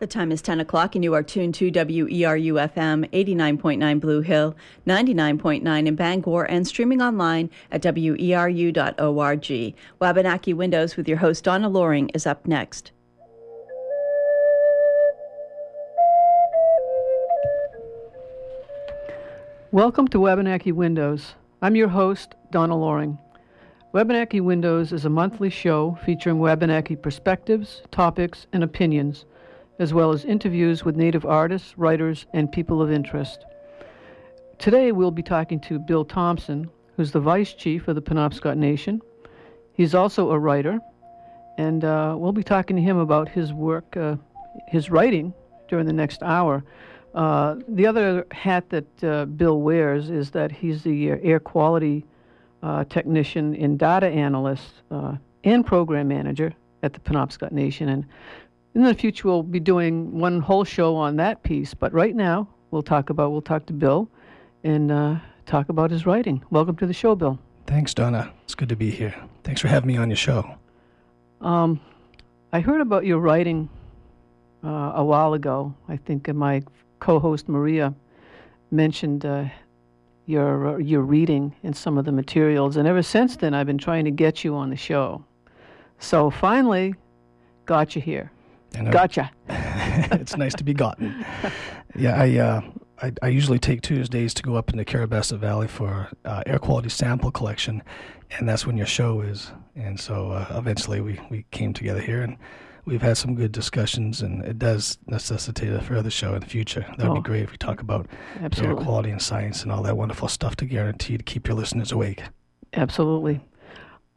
The time is 10 o'clock, and you are tuned to WERU FM 89.9 Blue Hill, 99.9 in Bangor, and streaming online at weru.org. Wabanaki Windows with your host Donna Loring is up next. Welcome to Wabanaki Windows. I'm your host, Donna Loring. Wabanaki Windows is a monthly show featuring Wabanaki perspectives, topics, and opinions as well as interviews with Native artists, writers, and people of interest. Today we'll be talking to Bill Thompson, who's the Vice Chief of the Penobscot Nation. He's also a writer, and uh, we'll be talking to him about his work, uh, his writing during the next hour. Uh, the other hat that uh, Bill wears is that he's the air quality uh, technician and data analyst uh, and program manager at the Penobscot Nation. And in the future, we'll be doing one whole show on that piece. But right now, we'll talk about we'll talk to Bill and uh, talk about his writing. Welcome to the show, Bill. Thanks, Donna. It's good to be here. Thanks for having me on your show. Um, I heard about your writing uh, a while ago. I think my co-host Maria mentioned uh, your uh, your reading and some of the materials, and ever since then, I've been trying to get you on the show. So finally, got you here. And gotcha. it's nice to be gotten. Yeah, I, uh, I, I usually take Tuesdays to go up into Carrabassett Valley for uh, air quality sample collection, and that's when your show is. And so uh, eventually we, we came together here, and we've had some good discussions, and it does necessitate a further show in the future. That would oh, be great if we talk about absolutely. air quality and science and all that wonderful stuff to guarantee to keep your listeners awake. Absolutely.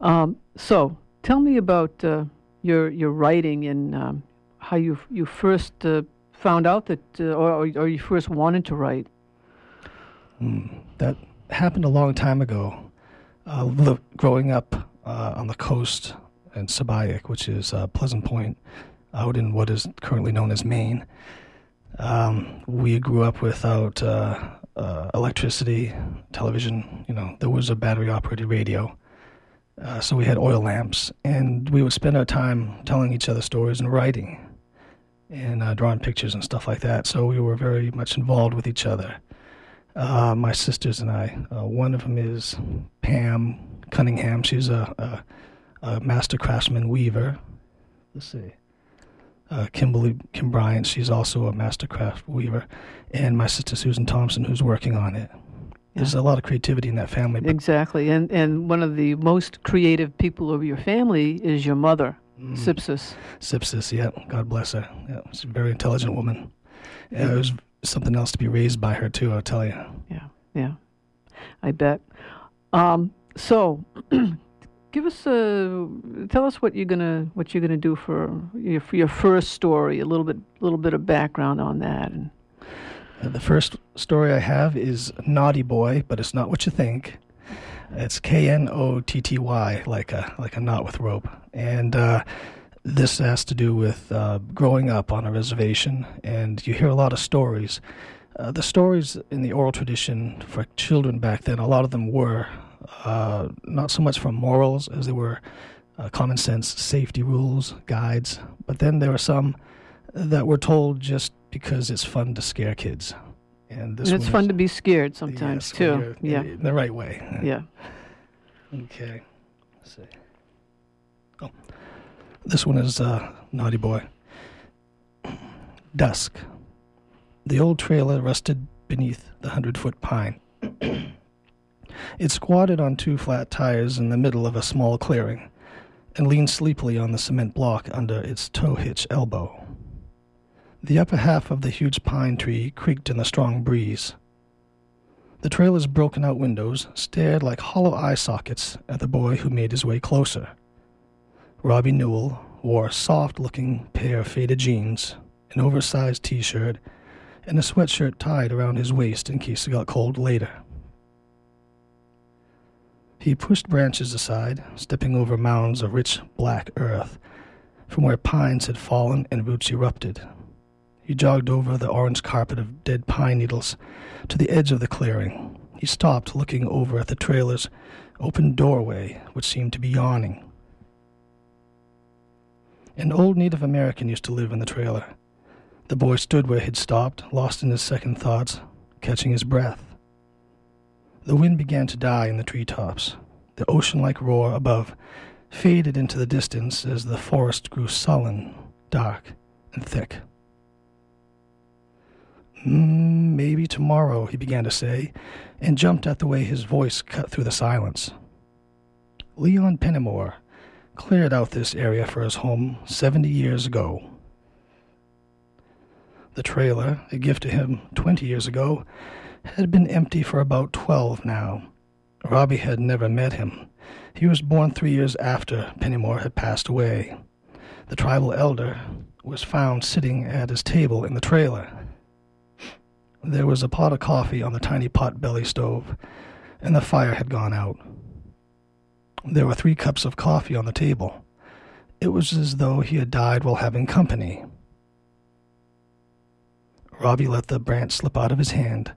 Um, so tell me about uh, your your writing and um, how you you first uh, found out that, uh, or, or you first wanted to write? Mm, that happened a long time ago. Uh, growing up uh, on the coast in Sipayik, which is uh, Pleasant Point, out in what is currently known as Maine, um, we grew up without uh, electricity, television. You know, there was a battery-operated radio. So we had oil lamps, and we would spend our time telling each other stories and writing and uh, drawing pictures and stuff like that. So we were very much involved with each other. Uh, my sisters and I. Uh, one of them is Pam Cunningham. She's a, a, a master craftsman weaver. Let's see. Uh, Kimberly Kim Bryant. She's also a master craft weaver, and my sister Susan Thompson, who's working on it. There's a lot of creativity in that family. Exactly, and and one of the most creative people of your family is your mother. Mm. Sipsis. Sipsis, yeah. God bless her. Yeah, she's a very intelligent woman. Yeah, it was something else to be raised by her too. I'll tell you. Yeah, yeah. I bet. Um, so, give us a tell us what you're gonna what you're gonna do for your for your first story. A little bit little bit of background on that. And uh, the first story I have is Naughty Boy, but it's not what you think. It's K N O T T Y, like a like a knot with rope, and uh, this has to do with uh, growing up on a reservation, and you hear a lot of stories. Uh, the stories in the oral tradition for children back then, a lot of them were uh, not so much from morals as they were uh, common sense safety rules, guides, but then there were some that were told just because it's fun to scare kids. And, and it's fun to be scared sometimes yes, too. Yeah, in the right way. Yeah. Okay. Let's see. Oh, this one is uh, Naughty Boy. Dusk. The old trailer rested beneath the hundred foot pine. it squatted on two flat tires in the middle of a small clearing and leaned sleepily on the cement block under its tow hitch elbow. The upper half of the huge pine tree creaked in the strong breeze. The trailer's broken out windows stared like hollow eye sockets at the boy who made his way closer. Robbie Newell wore soft looking pair of faded jeans, an oversized t shirt, and a sweatshirt tied around his waist in case it got cold later. He pushed branches aside, stepping over mounds of rich black earth from where pines had fallen and roots erupted. He jogged over the orange carpet of dead pine needles to the edge of the clearing. He stopped, looking over at the trailer's open doorway, which seemed to be yawning. An old Native American used to live in the trailer. The boy stood where he'd stopped, lost in his second thoughts, catching his breath. The wind began to die in the treetops. The ocean like roar above faded into the distance as the forest grew sullen, dark, and thick. Mm, maybe tomorrow, he began to say, and jumped at the way his voice cut through the silence. Leon Pennymore cleared out this area for his home 70 years ago. The trailer, a gift to him 20 years ago, had been empty for about 12 now. Robbie had never met him. He was born three years after Pennymore had passed away. The tribal elder was found sitting at his table in the trailer. There was a pot of coffee on the tiny pot belly stove, and the fire had gone out. There were three cups of coffee on the table. It was as though he had died while having company. Robbie let the branch slip out of his hand.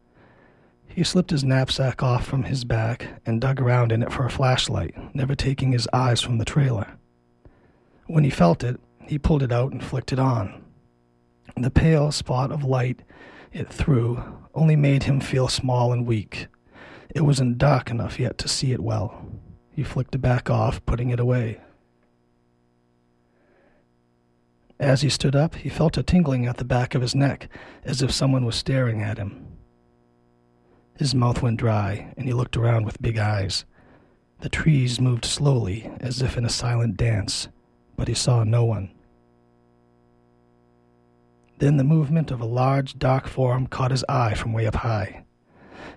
He slipped his knapsack off from his back and dug around in it for a flashlight, never taking his eyes from the trailer. When he felt it, he pulled it out and flicked it on. The pale spot of light it threw only made him feel small and weak. It wasn't dark enough yet to see it well. He flicked it back off, putting it away. As he stood up, he felt a tingling at the back of his neck, as if someone was staring at him. His mouth went dry, and he looked around with big eyes. The trees moved slowly, as if in a silent dance, but he saw no one. Then the movement of a large, dark form caught his eye from way up high.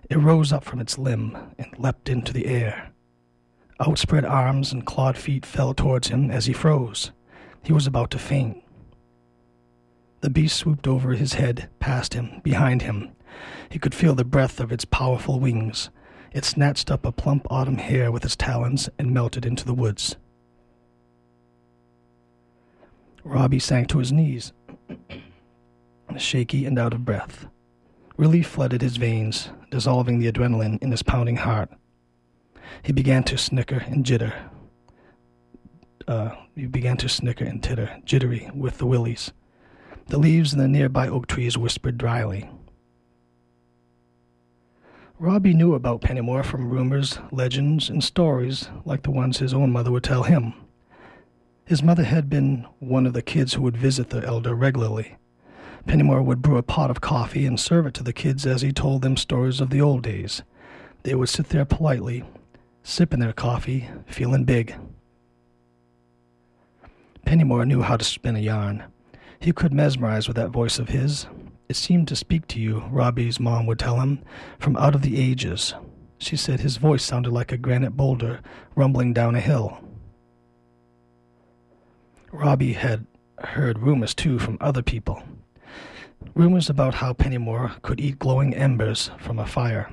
It rose up from its limb and leapt into the air. Outspread arms and clawed feet fell towards him as he froze. He was about to faint. The beast swooped over his head, past him, behind him. He could feel the breath of its powerful wings. It snatched up a plump autumn hare with its talons and melted into the woods. Robbie sank to his knees, shaky and out of breath. Relief flooded his veins, dissolving the adrenaline in his pounding heart. He began to snicker and jitter. Uh, he began to snicker and titter, jittery with the willies. The leaves in the nearby oak trees whispered dryly. Robbie knew about Pennymore from rumors, legends, and stories like the ones his own mother would tell him. His mother had been one of the kids who would visit the elder regularly. Pennymore would brew a pot of coffee and serve it to the kids as he told them stories of the old days. They would sit there politely, sipping their coffee, feeling big. Pennymore knew how to spin a yarn. He could mesmerize with that voice of his. It seemed to speak to you, Robbie's mom would tell him, from out of the ages. She said his voice sounded like a granite boulder rumbling down a hill. Robbie had heard rumors, too, from other people. Rumors about how Pennymore could eat glowing embers from a fire.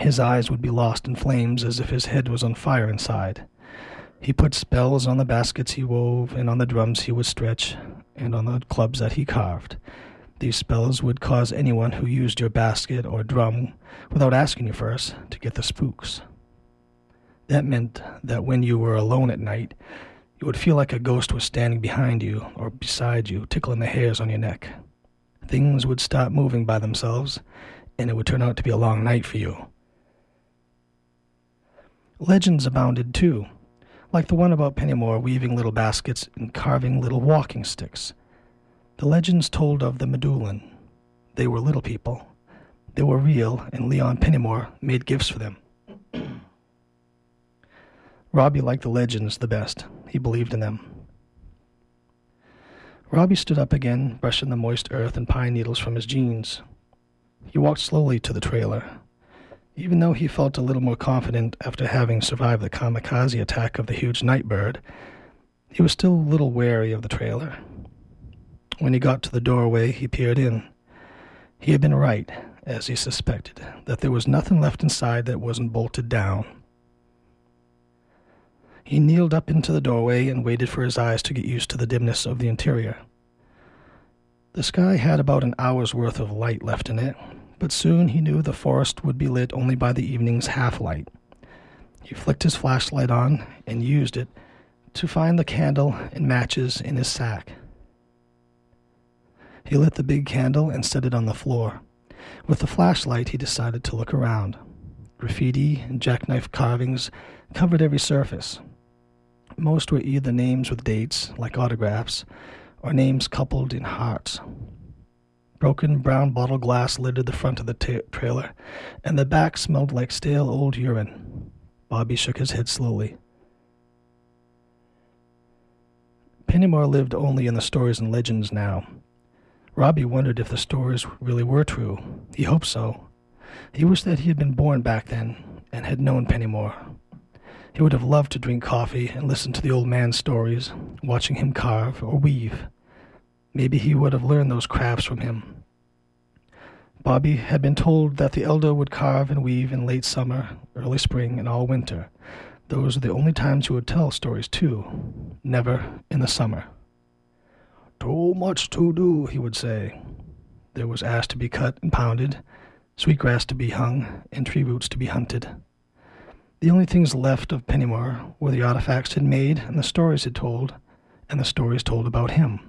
His eyes would be lost in flames as if his head was on fire inside. He put spells on the baskets he wove and on the drums he would stretch, and on the clubs that he carved. These spells would cause anyone who used your basket or drum without asking you first to get the spooks. That meant that when you were alone at night, you would feel like a ghost was standing behind you or beside you, tickling the hairs on your neck. Things would stop moving by themselves, and it would turn out to be a long night for you. Legends abounded too like the one about Pennymore weaving little baskets and carving little walking sticks. The legends told of the Medulin. They were little people. They were real, and Leon Pennymore made gifts for them. Robbie liked the legends the best. He believed in them. Robbie stood up again, brushing the moist earth and pine needles from his jeans. He walked slowly to the trailer. Even though he felt a little more confident after having survived the kamikaze attack of the huge nightbird, he was still a little wary of the trailer. When he got to the doorway, he peered in. He had been right, as he suspected, that there was nothing left inside that wasn't bolted down. He kneeled up into the doorway and waited for his eyes to get used to the dimness of the interior. The sky had about an hour's worth of light left in it, but soon he knew the forest would be lit only by the evening's half light. He flicked his flashlight on and used it to find the candle and matches in his sack. He lit the big candle and set it on the floor. With the flashlight, he decided to look around. Graffiti and jackknife carvings covered every surface. Most were either names with dates, like autographs, or names coupled in hearts. Broken brown bottle glass littered the front of the ta- trailer, and the back smelled like stale old urine. Bobby shook his head slowly. Pennymore lived only in the stories and legends now. Robbie wondered if the stories really were true. He hoped so. He wished that he had been born back then and had known Pennymore. He would have loved to drink coffee and listen to the old man's stories, watching him carve or weave. Maybe he would have learned those crafts from him. Bobby had been told that the elder would carve and weave in late summer, early spring, and all winter. Those were the only times he would tell stories, too. Never in the summer. Too much to do, he would say. There was ash to be cut and pounded, sweetgrass to be hung, and tree roots to be hunted. The only things left of Pennymore were the artifacts he'd made and the stories he'd told, and the stories told about him.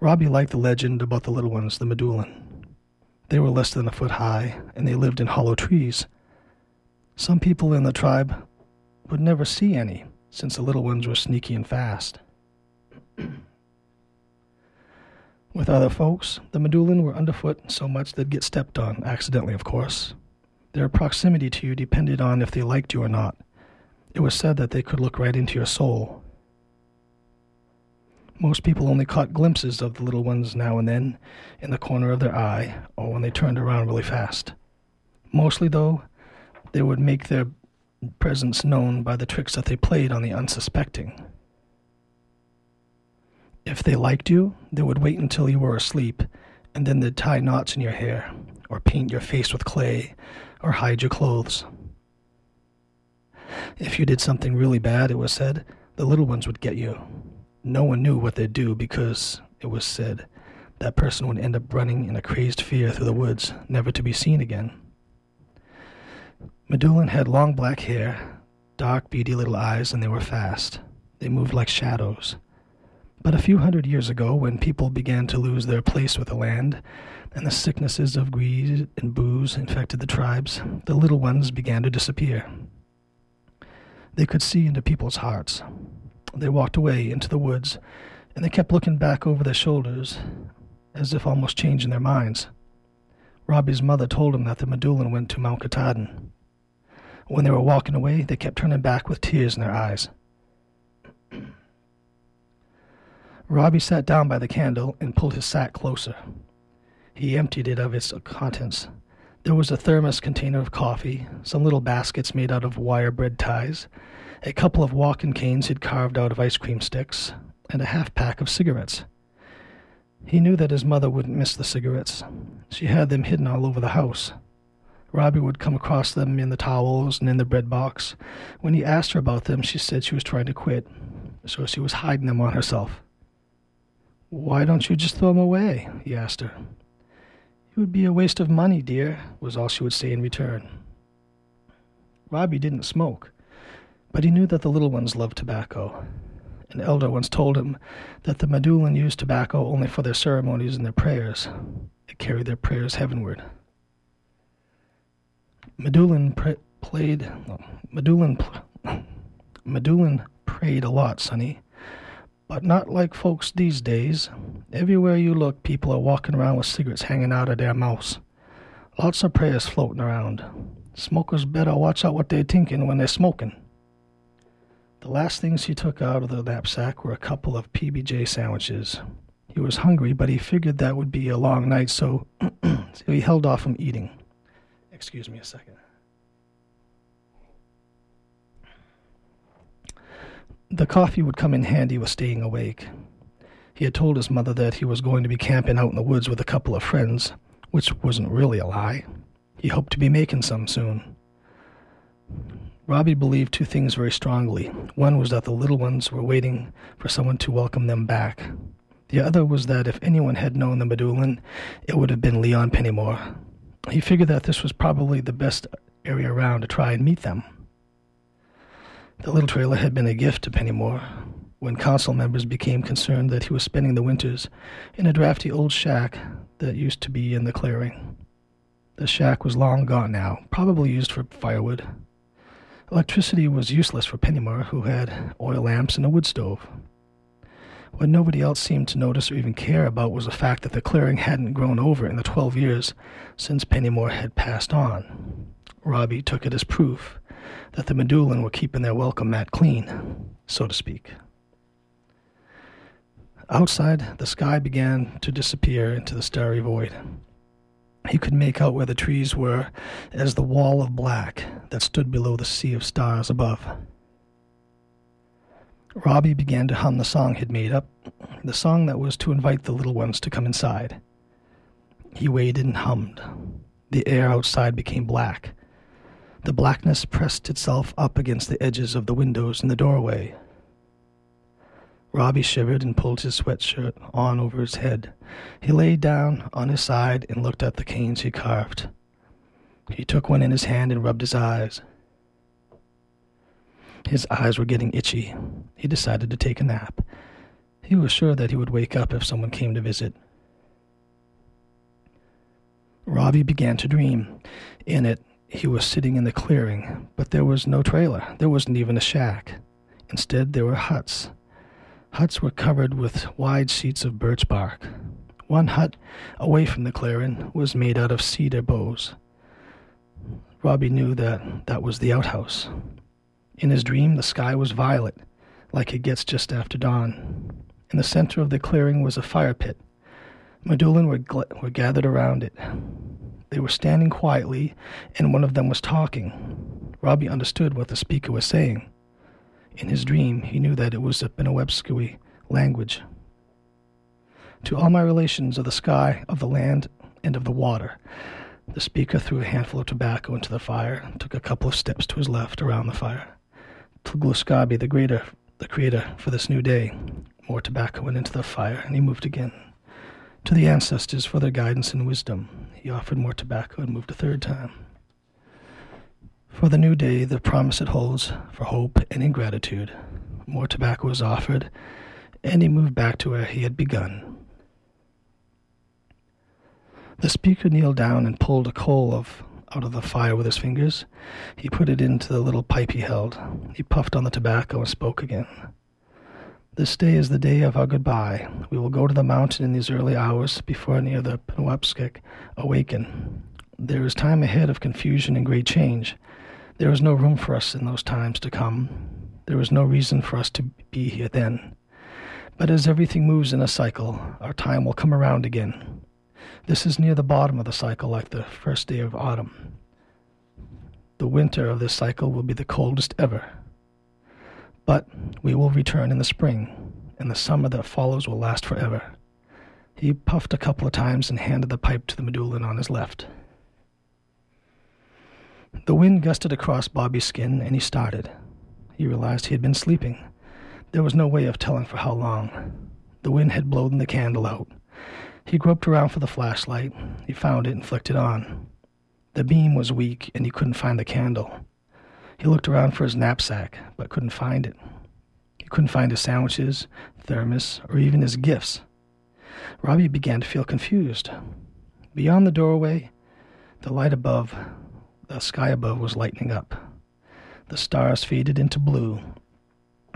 Robbie liked the legend about the little ones, the Medulin. They were less than a foot high, and they lived in hollow trees. Some people in the tribe would never see any, since the little ones were sneaky and fast. With other folks, the Medulin were underfoot so much they'd get stepped on, accidentally, of course. Their proximity to you depended on if they liked you or not. It was said that they could look right into your soul, most people only caught glimpses of the little ones now and then in the corner of their eye or when they turned around really fast. Mostly, though, they would make their presence known by the tricks that they played on the unsuspecting. If they liked you, they would wait until you were asleep, and then they'd tie knots in your hair, or paint your face with clay, or hide your clothes. If you did something really bad, it was said, the little ones would get you no one knew what they'd do because it was said that person would end up running in a crazed fear through the woods, never to be seen again. Medulin had long black hair, dark, beady little eyes, and they were fast. They moved like shadows. But a few hundred years ago, when people began to lose their place with the land, and the sicknesses of greed and booze infected the tribes, the little ones began to disappear. They could see into people's hearts. They walked away into the woods, and they kept looking back over their shoulders, as if almost changing their minds. Robbie's mother told him that the Medulin went to Mount Katahdin. When they were walking away, they kept turning back with tears in their eyes. Robbie sat down by the candle and pulled his sack closer. He emptied it of its contents. There was a thermos container of coffee, some little baskets made out of wire bread ties, a couple of walking canes he'd carved out of ice cream sticks, and a half pack of cigarettes. He knew that his mother wouldn't miss the cigarettes. She had them hidden all over the house. Robbie would come across them in the towels and in the bread box. When he asked her about them, she said she was trying to quit, so she was hiding them on herself. Why don't you just throw them away? he asked her. It would be a waste of money, dear, was all she would say in return. Robbie didn't smoke. But he knew that the little ones loved tobacco. An elder once told him that the Medulin used tobacco only for their ceremonies and their prayers. It carried their prayers heavenward. Medulin played. No, Medulin, Medulin prayed a lot, Sonny, but not like folks these days. Everywhere you look, people are walking around with cigarettes hanging out of their mouths. Lots of prayers floating around. Smokers better watch out what they're thinking when they're smoking. The last things he took out of the knapsack were a couple of PBJ sandwiches. He was hungry, but he figured that would be a long night, so, so he held off from eating. Excuse me a second. The coffee would come in handy with staying awake. He had told his mother that he was going to be camping out in the woods with a couple of friends, which wasn't really a lie. He hoped to be making some soon. Robbie believed two things very strongly. One was that the little ones were waiting for someone to welcome them back. The other was that if anyone had known the Medulin, it would have been Leon Pennymore. He figured that this was probably the best area around to try and meet them. The little trailer had been a gift to Pennymore. when council members became concerned that he was spending the winters in a drafty old shack that used to be in the clearing. The shack was long gone now, probably used for firewood. Electricity was useless for Pennymore, who had oil lamps and a wood stove. What nobody else seemed to notice or even care about was the fact that the clearing hadn't grown over in the twelve years since Pennymore had passed on. Robbie took it as proof that the Medulin were keeping their welcome mat clean, so to speak. Outside, the sky began to disappear into the starry void. He could make out where the trees were as the wall of black that stood below the sea of stars above. Robbie began to hum the song he'd made up, the song that was to invite the little ones to come inside. He waited and hummed. The air outside became black. The blackness pressed itself up against the edges of the windows in the doorway. Robbie shivered and pulled his sweatshirt on over his head. He lay down on his side and looked at the canes he carved. He took one in his hand and rubbed his eyes. His eyes were getting itchy. He decided to take a nap. He was sure that he would wake up if someone came to visit. Robbie began to dream. In it, he was sitting in the clearing, but there was no trailer. There wasn't even a shack. Instead, there were huts. Huts were covered with wide sheets of birch bark. One hut, away from the clearing, was made out of cedar boughs. Robbie knew that that was the outhouse. In his dream, the sky was violet, like it gets just after dawn. In the center of the clearing was a fire pit. Medulin were, gl- were gathered around it. They were standing quietly, and one of them was talking. Robbie understood what the speaker was saying. In his dream, he knew that it was a Benewebsky language. To all my relations of the sky, of the land, and of the water, the speaker threw a handful of tobacco into the fire, took a couple of steps to his left around the fire. To Tugluskabi, the greater, the creator for this new day. More tobacco went into the fire, and he moved again. To the ancestors for their guidance and wisdom, he offered more tobacco and moved a third time. For the new day, the promise it holds for hope and ingratitude. more tobacco was offered, and he moved back to where he had begun. The speaker kneeled down and pulled a coal of out of the fire with his fingers. He put it into the little pipe he held. He puffed on the tobacco and spoke again. This day is the day of our goodbye. We will go to the mountain in these early hours before any of the Penobscot awaken. There is time ahead of confusion and great change. There is no room for us in those times to come. There is no reason for us to be here then. But as everything moves in a cycle, our time will come around again. This is near the bottom of the cycle, like the first day of autumn. The winter of this cycle will be the coldest ever. But we will return in the spring, and the summer that follows will last forever. He puffed a couple of times and handed the pipe to the Medulin on his left. The wind gusted across Bobby's skin, and he started. He realized he had been sleeping. There was no way of telling for how long. The wind had blown the candle out. He groped around for the flashlight. He found it and flicked it on. The beam was weak, and he couldn't find the candle. He looked around for his knapsack, but couldn't find it. He couldn't find his sandwiches, thermos, or even his gifts. Robbie began to feel confused. Beyond the doorway, the light above, the sky above was lightening up. The stars faded into blue.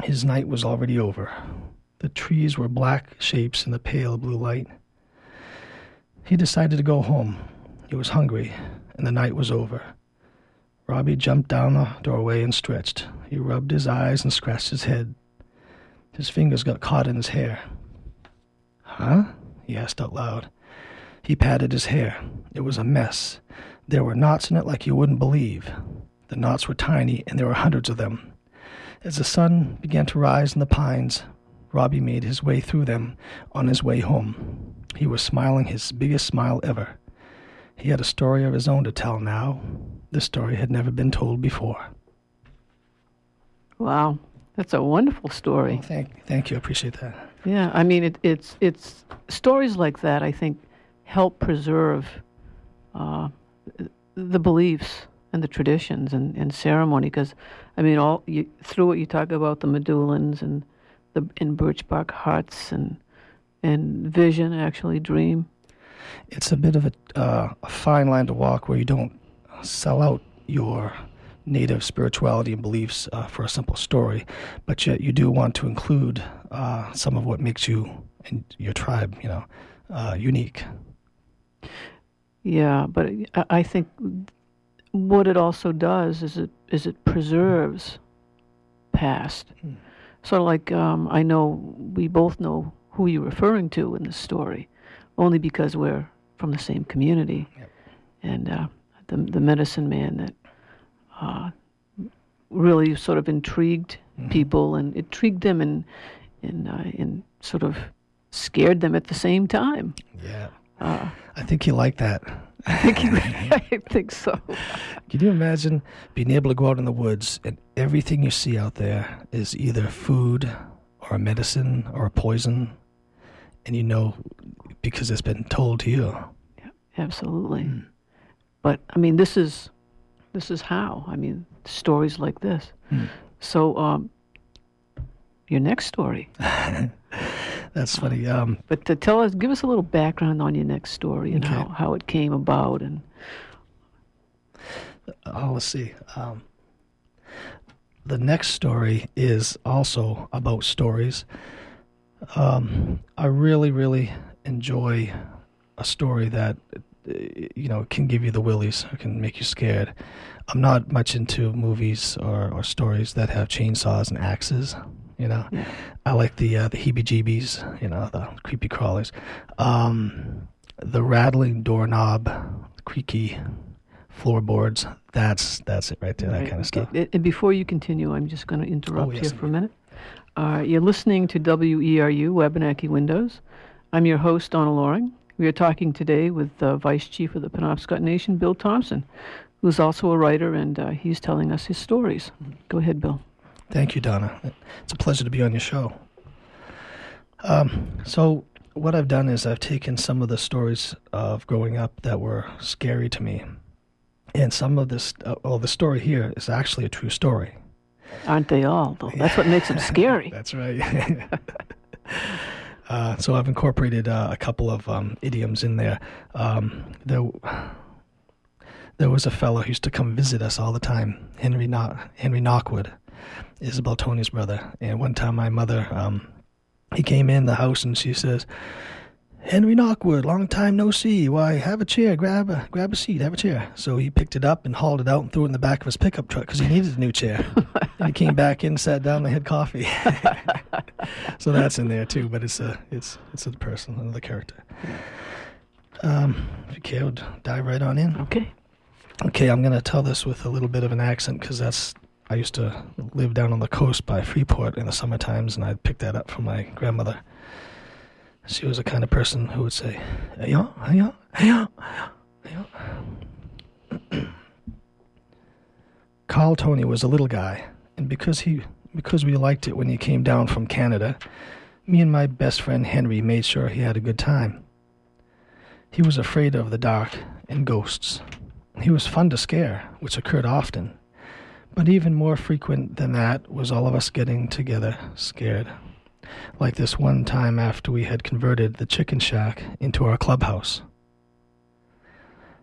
His night was already over. The trees were black shapes in the pale blue light. He decided to go home. He was hungry, and the night was over. Robbie jumped down the doorway and stretched. He rubbed his eyes and scratched his head. His fingers got caught in his hair. Huh? he asked out loud. He patted his hair. It was a mess. There were knots in it like you wouldn't believe. The knots were tiny, and there were hundreds of them. As the sun began to rise in the pines, Robbie made his way through them on his way home. He was smiling his biggest smile ever. He had a story of his own to tell now. This story had never been told before. Wow, that's a wonderful story. Well, thank, thank you. I appreciate that. Yeah, I mean, it, it's it's stories like that. I think help preserve uh, the beliefs and the traditions and, and ceremony. Because, I mean, all you, through it you talk about the Medulins and the in birchbark huts and and vision actually dream. It's a bit of a, uh, a fine line to walk where you don't sell out your native spirituality and beliefs uh, for a simple story, but yet you do want to include uh, some of what makes you and your tribe, you know, uh, unique. Yeah, but I think what it also does is it is it preserves past. Hmm. Sort of like um, I know we both know who you're referring to in the story, only because we're from the same community, yep. and uh, the the medicine man that uh, really sort of intrigued mm-hmm. people and intrigued them and and uh, and sort of scared them at the same time. Yeah. Uh, I think you like that. I think, I think so. Can you imagine being able to go out in the woods and everything you see out there is either food or a medicine or a poison, and you know because it's been told to you. Yeah, absolutely. Mm. But I mean, this is this is how. I mean, stories like this. Mm. So, um, your next story. That's funny. Um, but to tell us, give us a little background on your next story and okay. how, how it came about. And oh, let's see. Um, the next story is also about stories. Um, I really, really enjoy a story that you know can give you the willies or can make you scared. I'm not much into movies or, or stories that have chainsaws and axes. You know, yeah. I like the uh, the heebie-jeebies. You know, the creepy crawlers, um, the rattling doorknob, creaky floorboards. That's that's it right there. That kind of stuff. And before you continue, I'm just going to interrupt oh, yes, here for a minute. Uh, you're listening to WERU Wabanaki Windows. I'm your host, Donna Loring. We are talking today with the Vice Chief of the Penobscot Nation, Bill Thompson, who's also a writer, and uh, he's telling us his stories. Go ahead, Bill. Thank you, Donna. It's a pleasure to be on your show. Um, so, what I've done is I've taken some of the stories of growing up that were scary to me, and some of this, uh, well, the story here is actually a true story. Aren't they all, though? That's what makes them scary. That's right. uh, so I've incorporated uh, a couple of um, idioms in there. Um, there, there was a fellow who used to come visit us all the time, Henry no- Henry Knockwood, Isabel Tony's brother. And one time my mother, um, he came in the house and she says, Henry Knockwood, long time no see. Why, have a chair, grab a grab a seat, have a chair. So he picked it up and hauled it out and threw it in the back of his pickup truck because he needed a new chair. and he came back in, sat down, and had coffee. so that's in there too, but it's a it's it's a person, another character. Um, if you care, we'll dive right on in. Okay. Okay, I'm going to tell this with a little bit of an accent because that's I used to live down on the coast by Freeport in the summer times, and I picked that up from my grandmother. She was the kind of person who would say, hey, yo, hey, yo, hey, yo, hey, yo. Carl Tony was a little guy, and because he because we liked it when he came down from Canada, me and my best friend Henry made sure he had a good time. He was afraid of the dark and ghosts. He was fun to scare, which occurred often. But even more frequent than that was all of us getting together scared. Like this one time after we had converted the chicken shack into our clubhouse.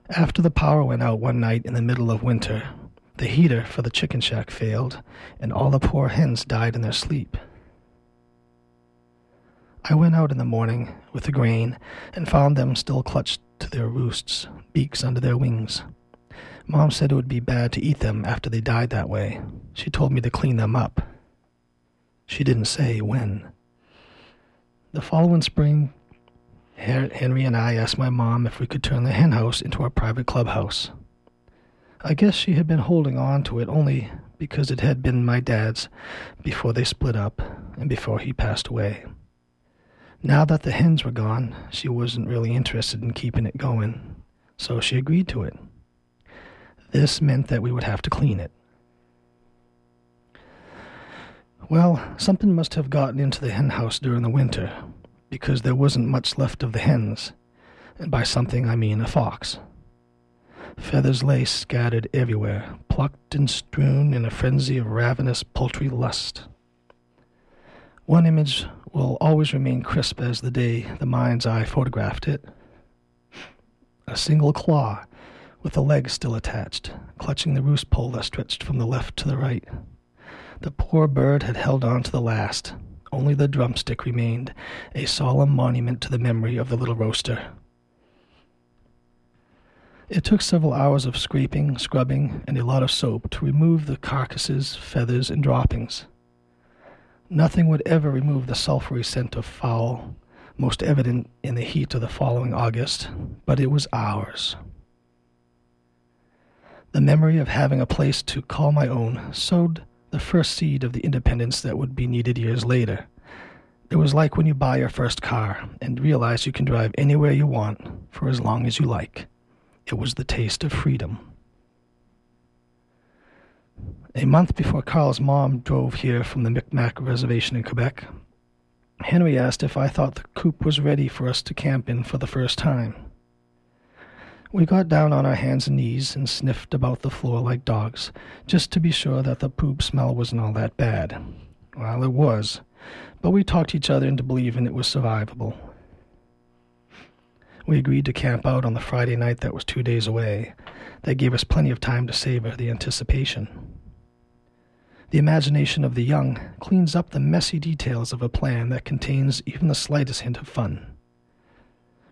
After the power went out one night in the middle of winter, the heater for the chicken shack failed, and all the poor hens died in their sleep. I went out in the morning with the grain and found them still clutched to their roosts, beaks under their wings. Mom said it would be bad to eat them after they died that way. She told me to clean them up. She didn't say when. The following spring, Henry and I asked my mom if we could turn the hen house into our private clubhouse. I guess she had been holding on to it only because it had been my dad's before they split up and before he passed away. Now that the hens were gone, she wasn't really interested in keeping it going, so she agreed to it. This meant that we would have to clean it. Well, something must have gotten into the hen house during the winter, because there wasn't much left of the hens, and by something I mean a fox. Feathers lay scattered everywhere, plucked and strewn in a frenzy of ravenous poultry lust. One image will always remain crisp as the day the mind's eye photographed it. A single claw, with the leg still attached, clutching the roost pole that stretched from the left to the right. The poor bird had held on to the last. Only the drumstick remained, a solemn monument to the memory of the little roaster. It took several hours of scraping, scrubbing, and a lot of soap to remove the carcasses, feathers, and droppings. Nothing would ever remove the sulphury scent of fowl, most evident in the heat of the following August, but it was ours. The memory of having a place to call my own sowed the first seed of the independence that would be needed years later. It was like when you buy your first car and realize you can drive anywhere you want for as long as you like. It was the taste of freedom. A month before Carl's mom drove here from the Micmac Reservation in Quebec, Henry asked if I thought the coop was ready for us to camp in for the first time. We got down on our hands and knees and sniffed about the floor like dogs, just to be sure that the poop smell wasn't all that bad. Well, it was, but we talked each other into believing it was survivable. We agreed to camp out on the Friday night that was two days away. That gave us plenty of time to savor the anticipation. The imagination of the young cleans up the messy details of a plan that contains even the slightest hint of fun.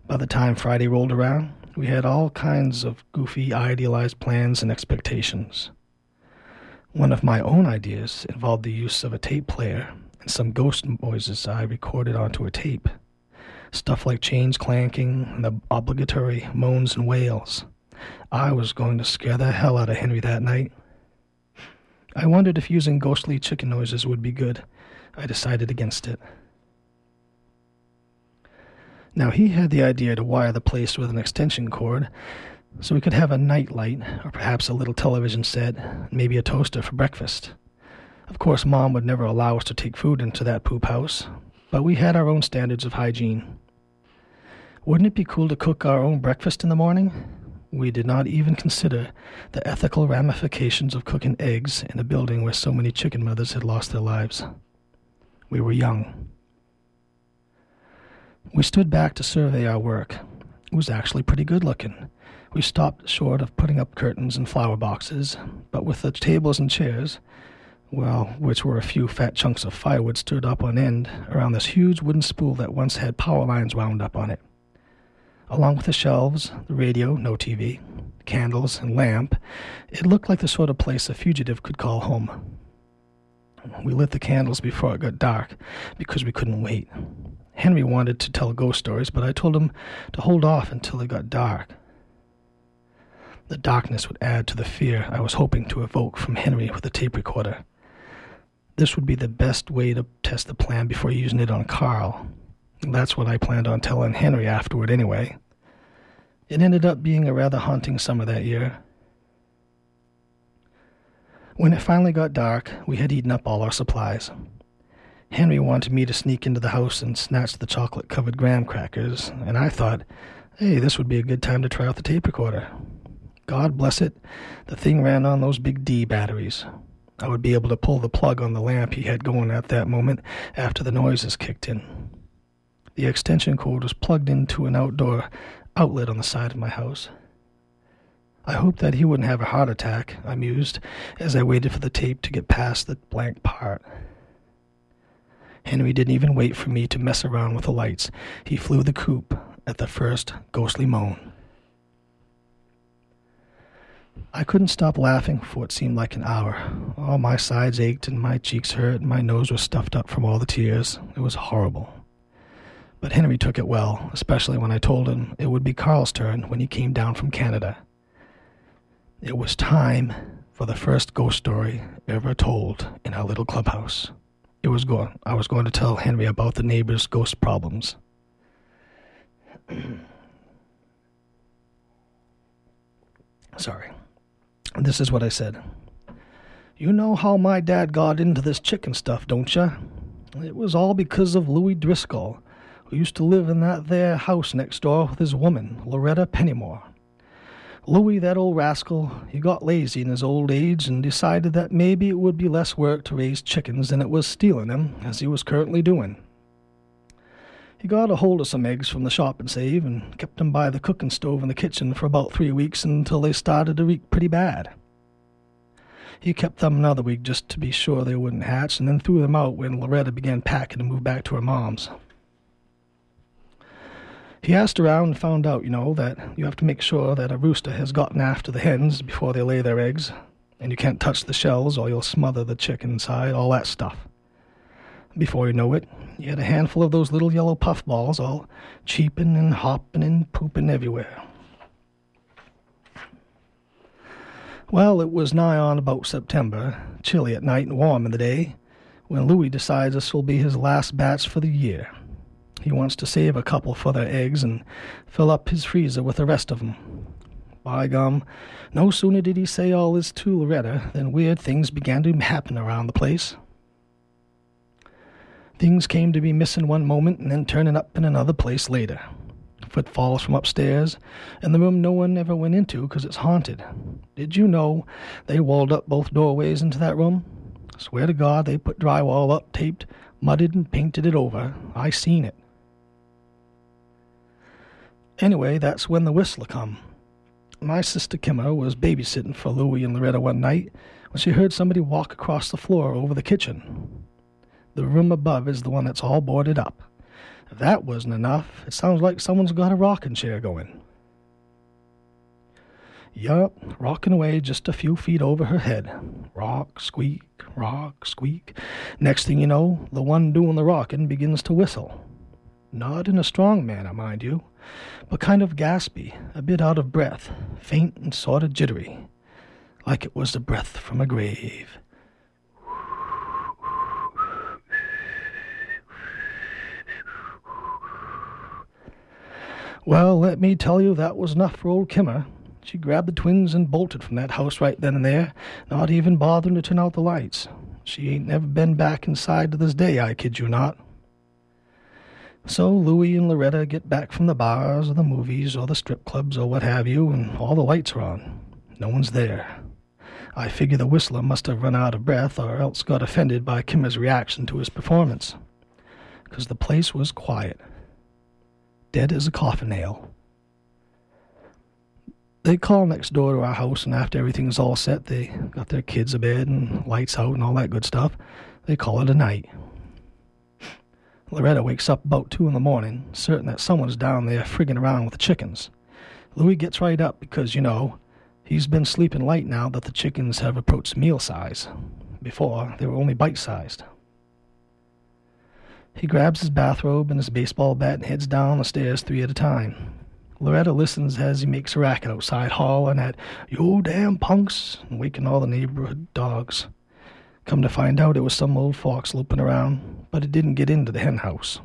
By the time Friday rolled around, we had all kinds of goofy, idealized plans and expectations. One of my own ideas involved the use of a tape player and some ghost noises I recorded onto a tape. Stuff like chains clanking and the obligatory moans and wails. I was going to scare the hell out of Henry that night. I wondered if using ghostly chicken noises would be good. I decided against it. Now, he had the idea to wire the place with an extension cord so we could have a night light, or perhaps a little television set, maybe a toaster for breakfast. Of course, Mom would never allow us to take food into that poop house, but we had our own standards of hygiene. Wouldn't it be cool to cook our own breakfast in the morning? We did not even consider the ethical ramifications of cooking eggs in a building where so many chicken mothers had lost their lives. We were young. We stood back to survey our work. It was actually pretty good looking. We stopped short of putting up curtains and flower boxes, but with the tables and chairs, well, which were a few fat chunks of firewood stood up on end around this huge wooden spool that once had power lines wound up on it. Along with the shelves, the radio, no TV, candles, and lamp, it looked like the sort of place a fugitive could call home. We lit the candles before it got dark because we couldn't wait. Henry wanted to tell ghost stories, but I told him to hold off until it got dark. The darkness would add to the fear I was hoping to evoke from Henry with the tape recorder. This would be the best way to test the plan before using it on Carl. That's what I planned on telling Henry afterward, anyway. It ended up being a rather haunting summer that year. When it finally got dark, we had eaten up all our supplies. Henry wanted me to sneak into the house and snatch the chocolate covered graham crackers, and I thought, hey, this would be a good time to try out the tape recorder. God bless it, the thing ran on those big D batteries. I would be able to pull the plug on the lamp he had going at that moment after the noises kicked in. The extension cord was plugged into an outdoor outlet on the side of my house. I hoped that he wouldn't have a heart attack, I mused, as I waited for the tape to get past the blank part. Henry didn't even wait for me to mess around with the lights. He flew the coop at the first ghostly moan. I couldn't stop laughing for what seemed like an hour. All my sides ached and my cheeks hurt and my nose was stuffed up from all the tears. It was horrible. But Henry took it well, especially when I told him it would be Carl's turn when he came down from Canada. It was time for the first ghost story ever told in our little clubhouse it was going. I was going to tell Henry about the neighbor's ghost problems. Sorry. This is what I said. You know how my dad got into this chicken stuff, don't you? It was all because of Louis Driscoll, who used to live in that there house next door with his woman, Loretta Pennymore. Louis, that old rascal, he got lazy in his old age and decided that maybe it would be less work to raise chickens than it was stealing them, as he was currently doing. He got a hold of some eggs from the shop and save and kept them by the cooking stove in the kitchen for about three weeks until they started to reek pretty bad. He kept them another week just to be sure they wouldn't hatch and then threw them out when Loretta began packing to move back to her mom's. He asked around and found out, you know, that you have to make sure that a rooster has gotten after the hens before they lay their eggs, and you can't touch the shells or you'll smother the chick inside, all that stuff. Before you know it, you had a handful of those little yellow puffballs all cheeping and hopping and pooping everywhere. Well, it was nigh on about September, chilly at night and warm in the day, when Louis decides this will be his last batch for the year. He wants to save a couple for their eggs and fill up his freezer with the rest of 'em. By gum, no sooner did he say all this to Loretta than weird things began to happen around the place. Things came to be missing one moment and then turning up in another place later. Footfalls from upstairs, in the room no one ever went into 'cause it's haunted. Did you know they walled up both doorways into that room? Swear to God, they put drywall up, taped, mudded, and painted it over. I seen it. Anyway, that's when the whistler come. My sister Kimmer was babysitting for Louie and Loretta one night when she heard somebody walk across the floor over the kitchen. The room above is the one that's all boarded up. If that wasn't enough, it sounds like someone's got a rocking chair going. Yup, rocking away just a few feet over her head. Rock, squeak, rock, squeak. Next thing you know, the one doing the rocking begins to whistle. Not in a strong manner, mind you, but kind of gaspy, a bit out of breath, faint and sort of jittery, like it was the breath from a grave. Well, let me tell you, that was enough for old Kimmer. She grabbed the twins and bolted from that house right then and there, not even bothering to turn out the lights. She ain't never been back inside to this day, I kid you not. So Louis and Loretta get back from the bars or the movies or the strip clubs or what have you, and all the lights are on. No one's there. I figure the whistler must have run out of breath or else got offended by Kimmer's reaction to his performance. 'Cause the place was quiet. Dead as a coffin nail. They call next door to our house, and after everything's all set, they got their kids a bed and lights out and all that good stuff. They call it a night. Loretta wakes up about two in the morning, certain that someone's down there frigging around with the chickens. Louis gets right up because, you know, he's been sleeping light now that the chickens have approached meal size. Before, they were only bite sized. He grabs his bathrobe and his baseball bat and heads down the stairs three at a time. Loretta listens as he makes a racket outside, hollering at, You damn punks, and waking all the neighborhood dogs. Come to find out, it was some old fox loping around, but it didn't get into the hen house.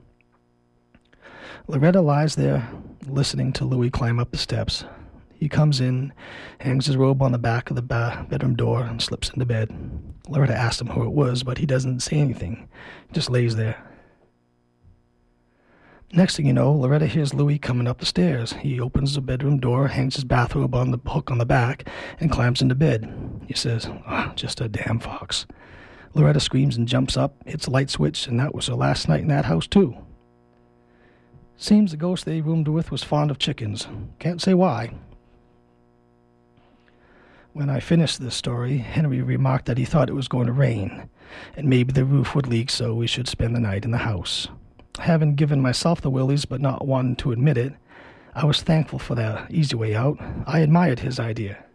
Loretta lies there, listening to Louis climb up the steps. He comes in, hangs his robe on the back of the ba- bedroom door, and slips into bed. Loretta asks him who it was, but he doesn't say anything. He just lays there. Next thing you know, Loretta hears Louis coming up the stairs. He opens the bedroom door, hangs his bathrobe on the hook on the back, and climbs into bed. He says, oh, Just a damn fox. Loretta screams and jumps up, hits a light switch, and that was her last night in that house, too. Seems the ghost they roomed with was fond of chickens. Can't say why. When I finished this story, Henry remarked that he thought it was going to rain, and maybe the roof would leak, so we should spend the night in the house. Having given myself the willies, but not wanting to admit it, I was thankful for the easy way out. I admired his idea.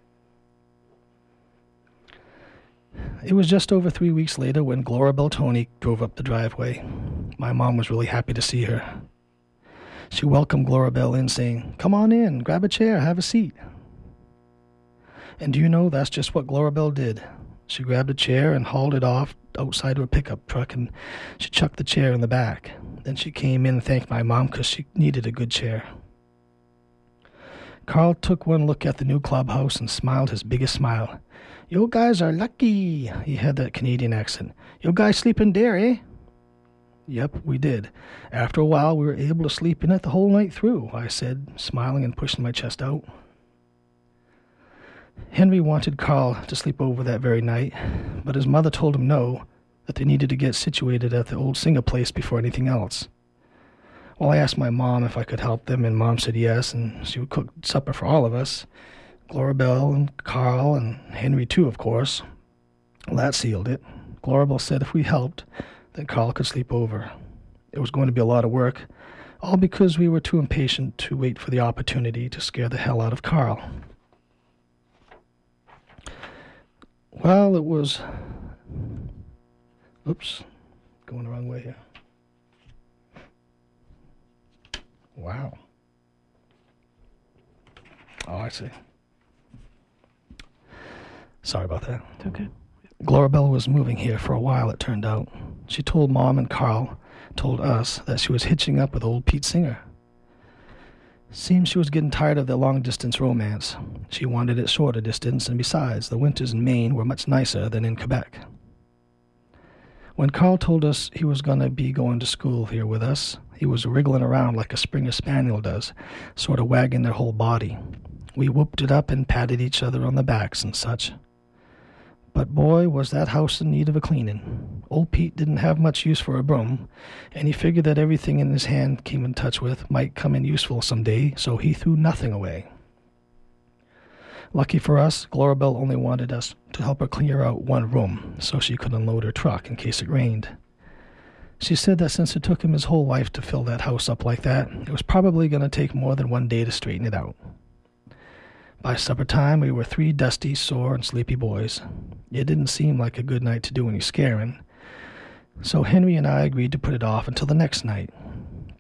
It was just over three weeks later when Gloria Beltoni drove up the driveway. My mom was really happy to see her. She welcomed Glorabelle in, saying, Come on in, grab a chair, have a seat. And do you know that's just what Glorabelle did? She grabbed a chair and hauled it off outside her pickup truck, and she chucked the chair in the back. Then she came in and thanked my mom because she needed a good chair. Carl took one look at the new clubhouse and smiled his biggest smile. You guys are lucky. He had that Canadian accent. You guys sleep in there, eh? Yep, we did. After a while, we were able to sleep in it the whole night through, I said, smiling and pushing my chest out. Henry wanted Carl to sleep over that very night, but his mother told him no, that they needed to get situated at the old Singer place before anything else. Well, I asked my mom if I could help them, and mom said yes, and she would cook supper for all of us Glorabelle and Carl and Henry, too, of course. Well, that sealed it. Glorabelle said if we helped, then Carl could sleep over. It was going to be a lot of work, all because we were too impatient to wait for the opportunity to scare the hell out of Carl. Well, it was. Oops, going the wrong way here. Wow. Oh, I see. Sorry about that. It's okay. Glorabelle was moving here for a while, it turned out. She told Mom and Carl, told us, that she was hitching up with old Pete Singer. Seems she was getting tired of the long distance romance. She wanted it shorter distance, and besides, the winters in Maine were much nicer than in Quebec. When Carl told us he was going to be going to school here with us, he was wriggling around like a Springer Spaniel does, sort of wagging their whole body. We whooped it up and patted each other on the backs and such. But boy, was that house in need of a cleaning. Old Pete didn't have much use for a broom, and he figured that everything in his hand came in touch with might come in useful some day, so he threw nothing away. Lucky for us, Glorabelle only wanted us to help her clear out one room so she could unload her truck in case it rained. She said that since it took him his whole life to fill that house up like that, it was probably going to take more than one day to straighten it out. By supper time, we were three dusty, sore, and sleepy boys. It didn't seem like a good night to do any scaring, so Henry and I agreed to put it off until the next night.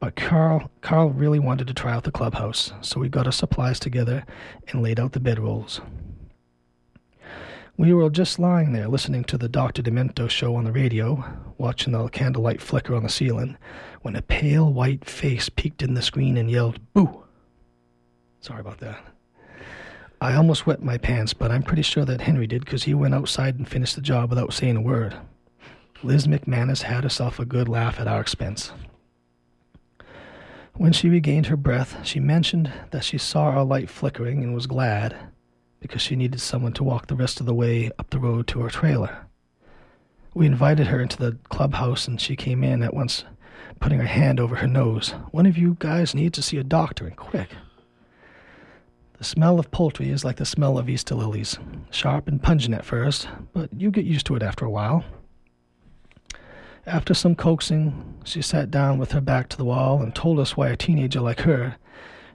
But Carl, Carl really wanted to try out the clubhouse, so we got our supplies together and laid out the bedrolls. We were just lying there listening to the Dr. Demento show on the radio, watching the candlelight flicker on the ceiling, when a pale white face peeked in the screen and yelled, Boo! Sorry about that. I almost wet my pants, but I'm pretty sure that Henry did because he went outside and finished the job without saying a word. Liz McManus had herself a good laugh at our expense. When she regained her breath, she mentioned that she saw our light flickering and was glad because she needed someone to walk the rest of the way up the road to her trailer. We invited her into the clubhouse and she came in at once, putting her hand over her nose. One of you guys needs to see a doctor and quick. The smell of poultry is like the smell of Easter lilies, sharp and pungent at first, but you get used to it after a while. After some coaxing, she sat down with her back to the wall and told us why a teenager like her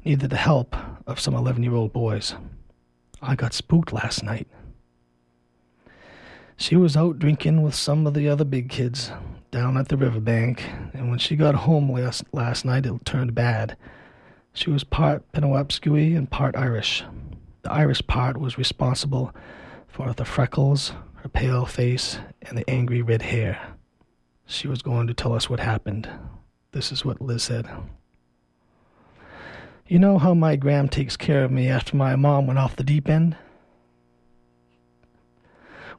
needed the help of some 11 year old boys. I got spooked last night. She was out drinking with some of the other big kids down at the riverbank, and when she got home last, last night, it turned bad. She was part Penobscot and part Irish. The Irish part was responsible for the freckles, her pale face, and the angry red hair. She was going to tell us what happened. This is what Liz said. You know how my gram takes care of me after my mom went off the deep end?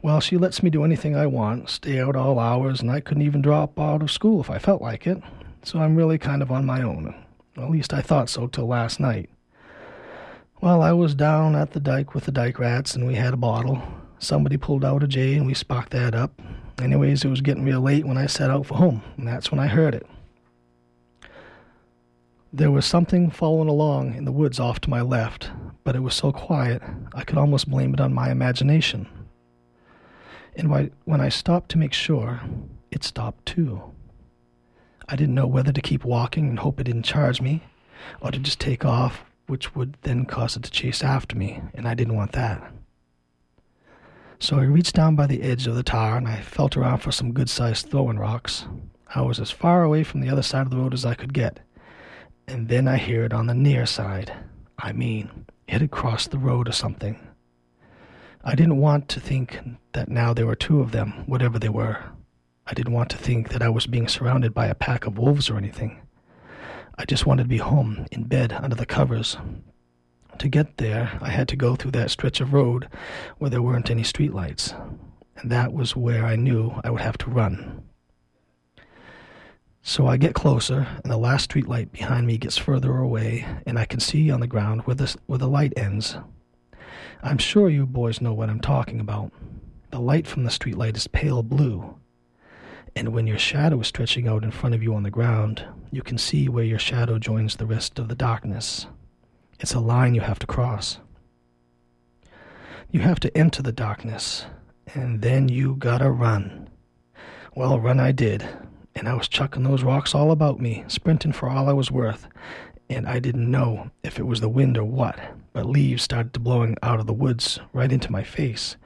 Well, she lets me do anything I want, stay out all hours, and I couldn't even drop out of school if I felt like it. So I'm really kind of on my own. At least I thought so till last night. Well, I was down at the dike with the dike rats, and we had a bottle. Somebody pulled out a J, and we sparked that up. Anyways, it was getting real late when I set out for home, and that's when I heard it. There was something following along in the woods off to my left, but it was so quiet I could almost blame it on my imagination. And when I stopped to make sure, it stopped too. I didn't know whether to keep walking and hope it didn't charge me, or to just take off, which would then cause it to chase after me, and I didn't want that. So I reached down by the edge of the tar and I felt around for some good sized throwing rocks. I was as far away from the other side of the road as I could get. And then I hear it on the near side. I mean, it had crossed the road or something. I didn't want to think that now there were two of them, whatever they were. I didn't want to think that I was being surrounded by a pack of wolves or anything. I just wanted to be home, in bed, under the covers. To get there, I had to go through that stretch of road where there weren't any streetlights, and that was where I knew I would have to run. So I get closer, and the last streetlight behind me gets further away, and I can see on the ground where the, where the light ends. I'm sure you boys know what I'm talking about. The light from the streetlight is pale blue. And when your shadow is stretching out in front of you on the ground, you can see where your shadow joins the rest of the darkness. It's a line you have to cross. You have to enter the darkness, and then you gotta run. Well, run I did, and I was chucking those rocks all about me, sprinting for all I was worth, and I didn't know if it was the wind or what, but leaves started to blowing out of the woods right into my face,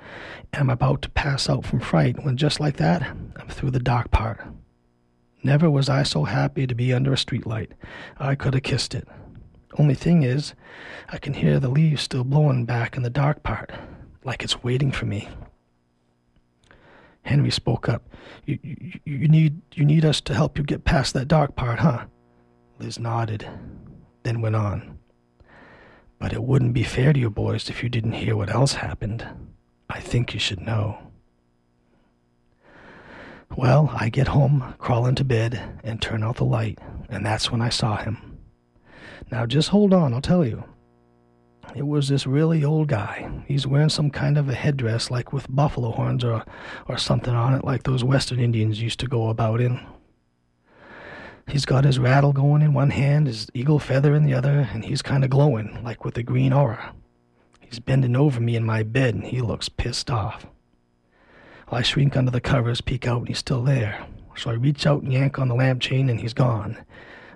and I'm about to pass out from fright when just like that, I'm through the dark part. Never was I so happy to be under a streetlight. I could have kissed it. Only thing is, I can hear the leaves still blowing back in the dark part, like it's waiting for me. Henry spoke up. You, you, you need you need us to help you get past that dark part, huh? Liz nodded, then went on. But it wouldn't be fair to you boys if you didn't hear what else happened. I think you should know. Well, I get home, crawl into bed, and turn out the light, and that's when I saw him. Now just hold on, I'll tell you. It was this really old guy. He's wearing some kind of a headdress like with buffalo horns or, or something on it like those Western Indians used to go about in. He's got his rattle going in one hand, his eagle feather in the other, and he's kind of glowing, like with a green aura. He's bending over me in my bed, and he looks pissed off. I shrink under the covers, peek out, and he's still there. So I reach out and yank on the lamp chain, and he's gone.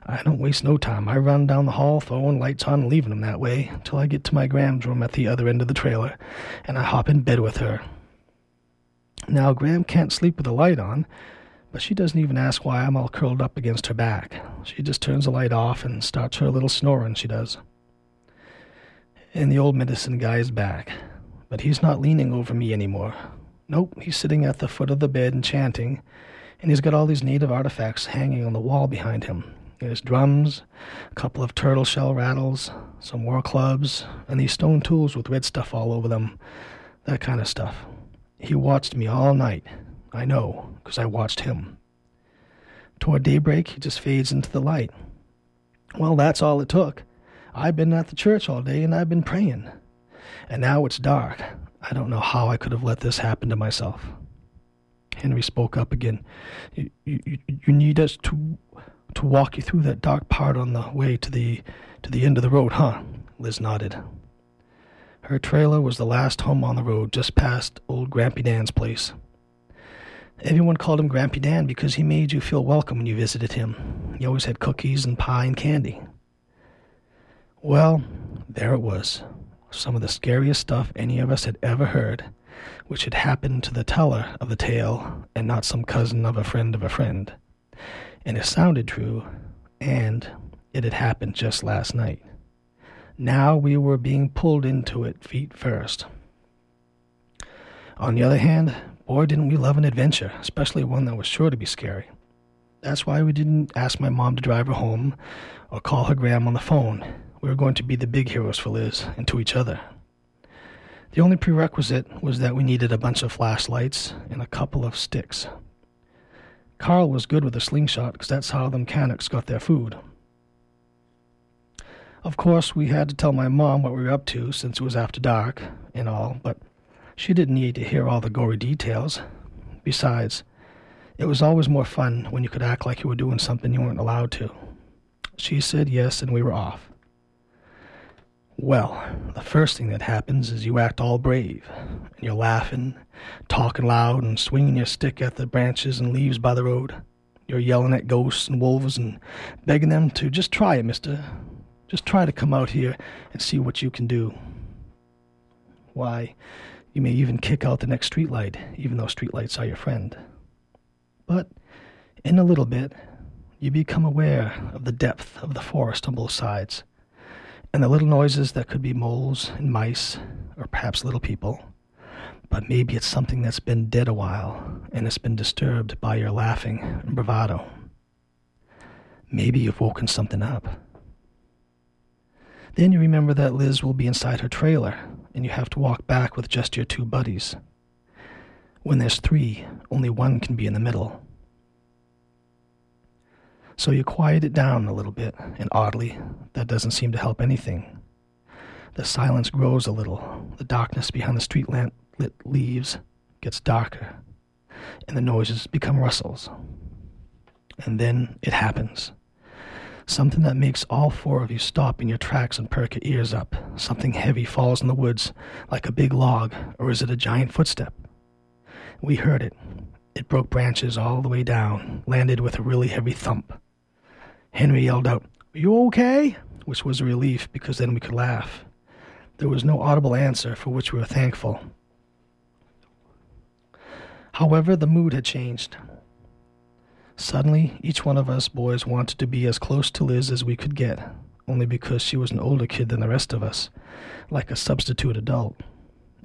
I don't waste no time. I run down the hall, throwing lights on and leaving him that way, till I get to my Gram's room at the other end of the trailer, and I hop in bed with her. Now, Gram can't sleep with the light on, but she doesn't even ask why I'm all curled up against her back. She just turns the light off and starts her little snoring, she does. And the old medicine guy is back, but he's not leaning over me anymore. Nope, he's sitting at the foot of the bed and chanting, and he's got all these native artifacts hanging on the wall behind him. There's drums, a couple of turtle shell rattles, some war clubs, and these stone tools with red stuff all over them. That kind of stuff. He watched me all night. I know, because I watched him. Toward daybreak, he just fades into the light. Well, that's all it took. I've been at the church all day and I've been praying. And now it's dark. I don't know how I could have let this happen to myself. Henry spoke up again. You, you, you need us to to walk you through that dark part on the way to the to the end of the road, huh? Liz nodded. Her trailer was the last home on the road, just past old Grampy Dan's place. Everyone called him Grampy Dan because he made you feel welcome when you visited him. He always had cookies and pie and candy. Well, there it was. Some of the scariest stuff any of us had ever heard, which had happened to the teller of the tale and not some cousin of a friend of a friend and it sounded true, and it had happened just last night. Now we were being pulled into it feet first. On the other hand, boy, didn't we love an adventure, especially one that was sure to be scary. That's why we didn't ask my mom to drive her home or call her gram on the phone. We were going to be the big heroes for Liz and to each other. The only prerequisite was that we needed a bunch of flashlights and a couple of sticks. Carl was good with a slingshot because that's how the Mi'kmaqs got their food. Of course, we had to tell my mom what we were up to since it was after dark and all, but she didn't need to hear all the gory details. Besides, it was always more fun when you could act like you were doing something you weren't allowed to. She said yes, and we were off. Well, the first thing that happens is you act all brave, and you're laughing, talking loud, and swinging your stick at the branches and leaves by the road. You're yelling at ghosts and wolves and begging them to just try it, mister. Just try to come out here and see what you can do. Why, you may even kick out the next streetlight, even though streetlights are your friend. But in a little bit, you become aware of the depth of the forest on both sides and the little noises that could be moles and mice, or perhaps little people. But maybe it's something that's been dead a while and it's been disturbed by your laughing and bravado. Maybe you've woken something up. Then you remember that Liz will be inside her trailer and you have to walk back with just your two buddies. When there's three, only one can be in the middle. So you quiet it down a little bit, and oddly, that doesn't seem to help anything. The silence grows a little. The darkness behind the street lamp lit leaves gets darker, and the noises become rustles. And then it happens. Something that makes all four of you stop in your tracks and perk your ears up. Something heavy falls in the woods, like a big log, or is it a giant footstep? We heard it. It broke branches all the way down, landed with a really heavy thump. Henry yelled out, Are you okay? Which was a relief because then we could laugh. There was no audible answer, for which we were thankful. However, the mood had changed. Suddenly, each one of us boys wanted to be as close to Liz as we could get, only because she was an older kid than the rest of us, like a substitute adult.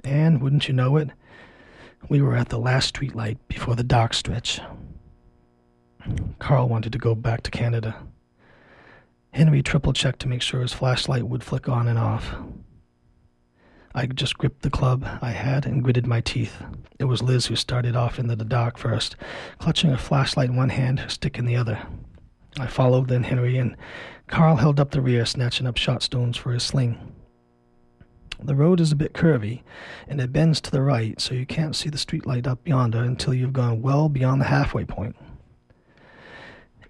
And, wouldn't you know it, we were at the last streetlight before the dark stretch. Carl wanted to go back to Canada. Henry triple checked to make sure his flashlight would flick on and off. I just gripped the club I had and gritted my teeth. It was Liz who started off into the dark first, clutching a flashlight in one hand, her stick in the other. I followed, then Henry, and Carl held up the rear, snatching up shot stones for his sling. The road is a bit curvy, and it bends to the right, so you can't see the streetlight up yonder until you've gone well beyond the halfway point.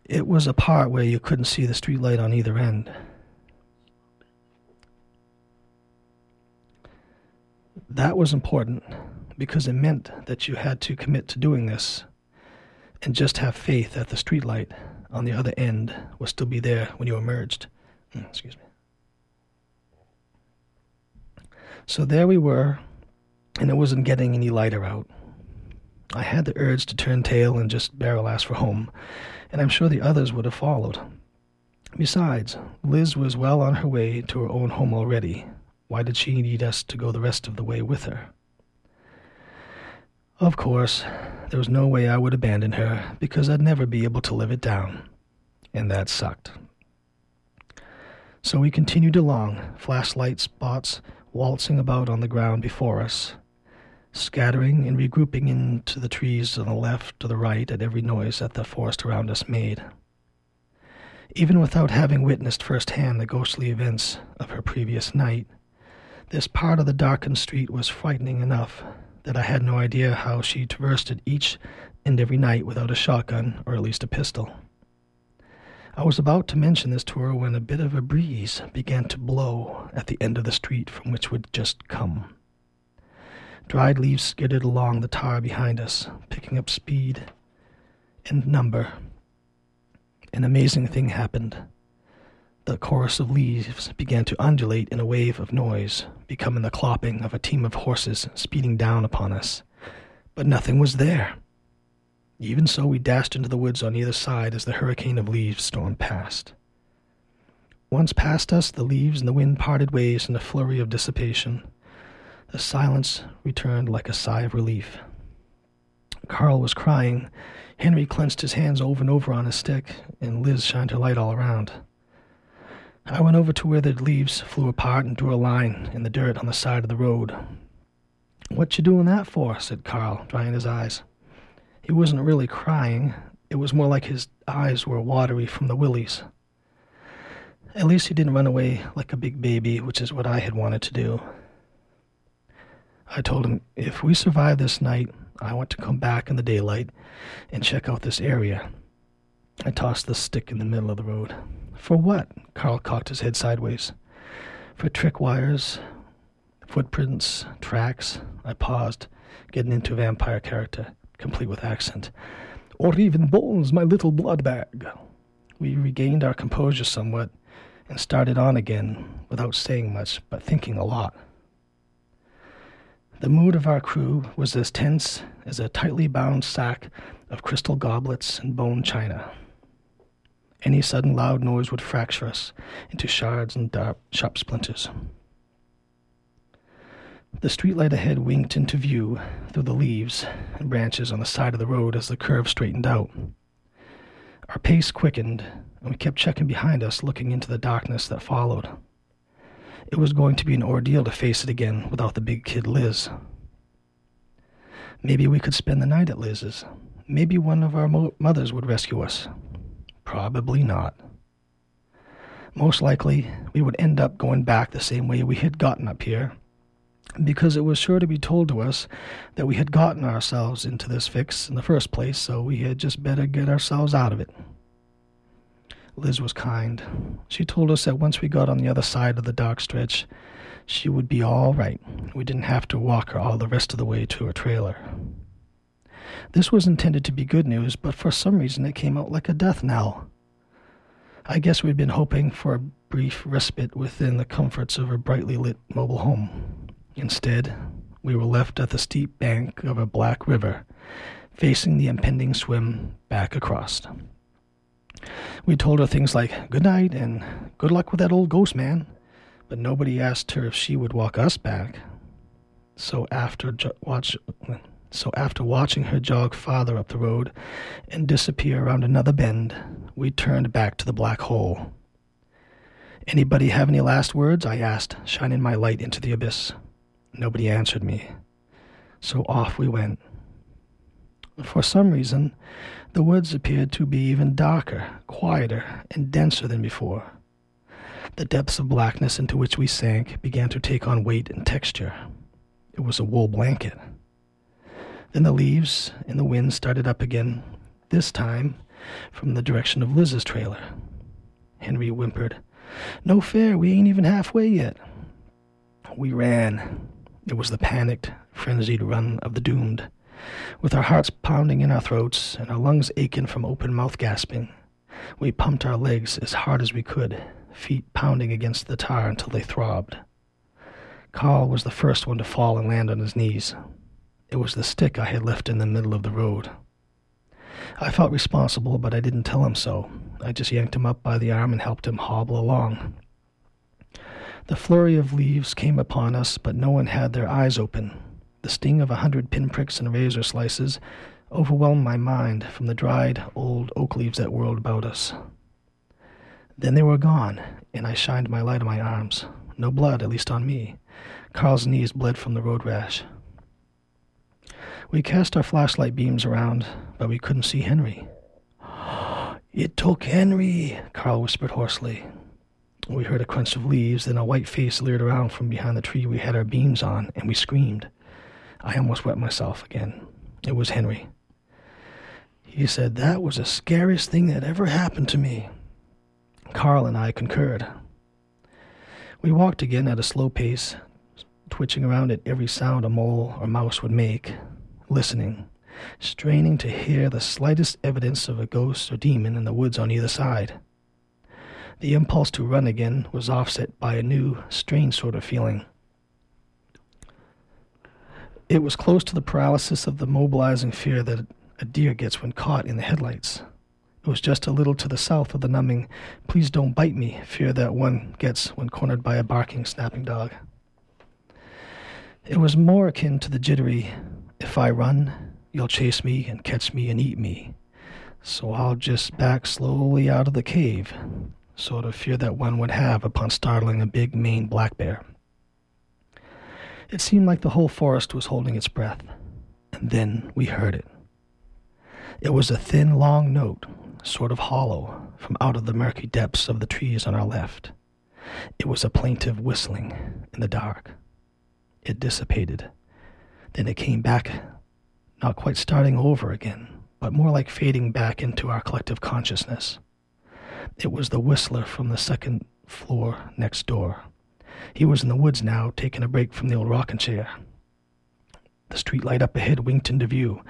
It was a part where you couldn't see the streetlight on either end. That was important because it meant that you had to commit to doing this and just have faith that the streetlight on the other end will still be there when you emerged. Mm, excuse me. So there we were, and it wasn't getting any lighter out. I had the urge to turn tail and just barrel ass for home, and I'm sure the others would have followed. Besides, Liz was well on her way to her own home already. Why did she need us to go the rest of the way with her? Of course, there was no way I would abandon her because I'd never be able to live it down, and that sucked. So we continued along, flashlight spots waltzing about on the ground before us, scattering and regrouping into the trees on the left or the right at every noise that the forest around us made. Even without having witnessed firsthand the ghostly events of her previous night, this part of the darkened street was frightening enough that I had no idea how she traversed it each and every night without a shotgun or at least a pistol. I was about to mention this to her when a bit of a breeze began to blow at the end of the street from which we'd just come. Dried leaves skidded along the tar behind us, picking up speed and number. An amazing thing happened. The chorus of leaves began to undulate in a wave of noise, becoming the clopping of a team of horses speeding down upon us. But nothing was there. Even so, we dashed into the woods on either side as the hurricane of leaves stormed past. Once past us, the leaves and the wind parted ways in a flurry of dissipation. The silence returned like a sigh of relief. Carl was crying. Henry clenched his hands over and over on his stick, and Liz shined her light all around. I went over to where the leaves flew apart and drew a line in the dirt on the side of the road. What you doing that for? said Carl, drying his eyes. He wasn't really crying. It was more like his eyes were watery from the willies. At least he didn't run away like a big baby, which is what I had wanted to do. I told him, if we survive this night, I want to come back in the daylight and check out this area. I tossed the stick in the middle of the road. For what? Carl cocked his head sideways. For trick wires, footprints, tracks. I paused, getting into vampire character complete with accent. Or even bones, my little blood bag. We regained our composure somewhat and started on again without saying much, but thinking a lot. The mood of our crew was as tense as a tightly bound sack of crystal goblets and bone china. Any sudden loud noise would fracture us into shards and dark, sharp splinters. The streetlight ahead winked into view through the leaves and branches on the side of the road as the curve straightened out. Our pace quickened, and we kept checking behind us, looking into the darkness that followed. It was going to be an ordeal to face it again without the big kid Liz. Maybe we could spend the night at Liz's. Maybe one of our mo- mothers would rescue us. Probably not. Most likely, we would end up going back the same way we had gotten up here, because it was sure to be told to us that we had gotten ourselves into this fix in the first place, so we had just better get ourselves out of it. Liz was kind. She told us that once we got on the other side of the dark stretch, she would be all right. We didn't have to walk her all the rest of the way to her trailer. This was intended to be good news, but for some reason it came out like a death knell. I guess we'd been hoping for a brief respite within the comforts of a brightly lit mobile home. Instead, we were left at the steep bank of a black river, facing the impending swim back across. We told her things like, Good night and good luck with that old ghost man, but nobody asked her if she would walk us back. So after jo- watch, so after watching her jog farther up the road and disappear around another bend, we turned back to the black hole. Anybody have any last words? I asked, shining my light into the abyss. Nobody answered me. So off we went. For some reason, the woods appeared to be even darker, quieter, and denser than before. The depths of blackness into which we sank began to take on weight and texture. It was a wool blanket. Then the leaves and the wind started up again, this time from the direction of Liz's trailer. Henry whimpered, No fair, we ain't even halfway yet. We ran. It was the panicked, frenzied run of the doomed. With our hearts pounding in our throats and our lungs aching from open mouth gasping, we pumped our legs as hard as we could, feet pounding against the tar until they throbbed. Carl was the first one to fall and land on his knees. It was the stick I had left in the middle of the road. I felt responsible, but I didn't tell him so. I just yanked him up by the arm and helped him hobble along. The flurry of leaves came upon us, but no one had their eyes open. The sting of a hundred pinpricks and razor slices overwhelmed my mind from the dried, old oak leaves that whirled about us. Then they were gone, and I shined my light on my arms. No blood, at least on me. Carl's knees bled from the road rash. We cast our flashlight beams around, but we couldn't see Henry. It took Henry, Carl whispered hoarsely. We heard a crunch of leaves, then a white face leered around from behind the tree we had our beams on, and we screamed. I almost wet myself again. It was Henry. He said, That was the scariest thing that ever happened to me. Carl and I concurred. We walked again at a slow pace, twitching around at every sound a mole or mouse would make, listening, straining to hear the slightest evidence of a ghost or demon in the woods on either side. The impulse to run again was offset by a new, strange sort of feeling. It was close to the paralysis of the mobilizing fear that a deer gets when caught in the headlights. It was just a little to the south of the numbing, please don't bite me fear that one gets when cornered by a barking, snapping dog. It was more akin to the jittery, if I run, you'll chase me and catch me and eat me. So I'll just back slowly out of the cave, sort of fear that one would have upon startling a big Maine black bear. It seemed like the whole forest was holding its breath, and then we heard it. It was a thin, long note, sort of hollow, from out of the murky depths of the trees on our left. It was a plaintive whistling in the dark. It dissipated. Then it came back, not quite starting over again, but more like fading back into our collective consciousness. It was the whistler from the second floor next door. He was in the woods now, taking a break from the old rocking chair. The street light up ahead winked into view,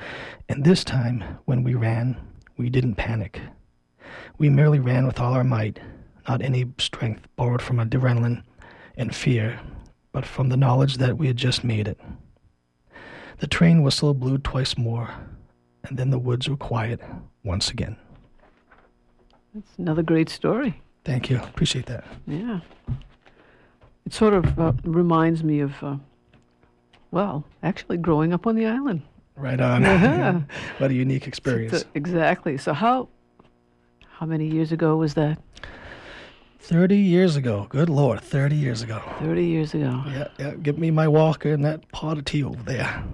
and this time, when we ran, we didn't panic. We merely ran with all our might, not any strength borrowed from adrenaline and fear, but from the knowledge that we had just made it. The train whistle blew twice more, and then the woods were quiet once again. That's another great story. Thank you. Appreciate that. Yeah. It sort of uh, reminds me of, uh, well, actually growing up on the island. Right on. Uh-huh. what a unique experience. So- exactly. So how how many years ago was that? 30 years ago. Good Lord, 30 years ago. 30 years ago. Yeah, yeah. Give me my walker and that pot of tea over there.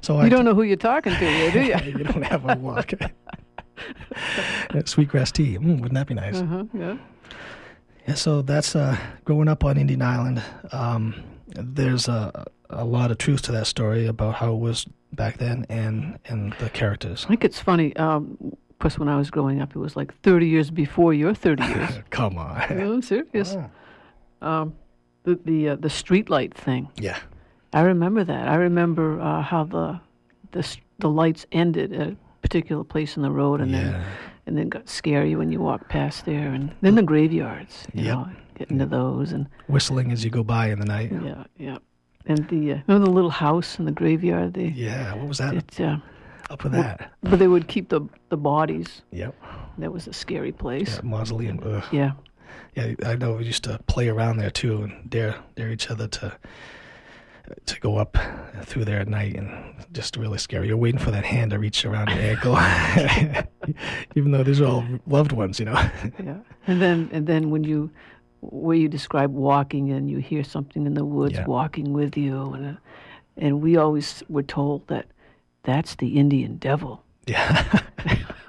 So You don't know who you're talking to do you? you don't have a walker. Sweetgrass tea. Mm, wouldn't that be nice? Uh-huh, yeah. Yeah, so that's uh, growing up on Indian Island. Um, there's a, a lot of truth to that story about how it was back then and, and the characters. I think it's funny. Um, course, when I was growing up, it was like 30 years before your 30 years. Come on. no, I'm serious. Um, the the uh, the street light thing. Yeah. I remember that. I remember uh, how the the the lights ended at a particular place in the road, and then and then got scary when you walked past there, and then the graveyards. You Yep. know, get into those, and Whistling as you go by in the night. yeah, yeah. And the uh, remember the little house in the graveyard. The Yeah, what was that it, uh, up with that? but they would keep the the bodies. Yep. That was a scary place. Yeah, mausoleum. Ugh. Yeah. Yeah, I know. We used to play around there too, and dare dare each other to to go up through there at night, and just really scary. You're waiting for that hand to reach around your ankle, even though these are all loved ones, you know. Yeah. And then and then when you where you describe walking and you hear something in the woods Yeah. walking with you and and we always were told that that's the Indian devil. Yeah.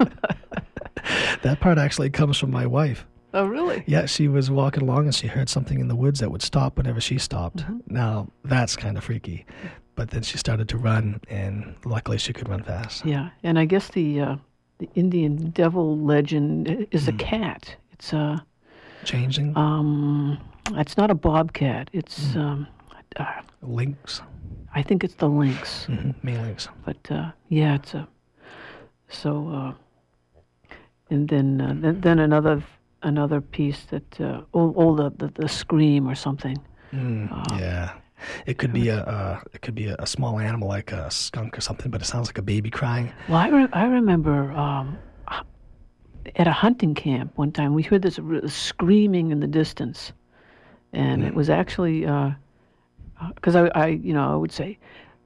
that part actually comes from my wife. Oh really? Yeah, she was walking along and she heard something in the woods that would stop whenever she stopped. Now, that's kind of freaky. But then she started to run, and luckily she could run fast. Yeah. And I guess the uh, the Indian devil legend is a Hmm. cat. It's a Changing um it's not a bobcat. It's Hmm. um uh, lynx, I think it's the lynx. hmm male lynx. But uh, yeah, it's a so. Uh, and then, uh, then then another another piece that uh, oh, oh the, the the scream or something. Mm, yeah, it could be a uh, it could be a, a small animal like a skunk or something, but it sounds like a baby crying. Well, I re- I remember um, at a hunting camp one time we heard this r- screaming in the distance, and it was actually because I I you know I would say.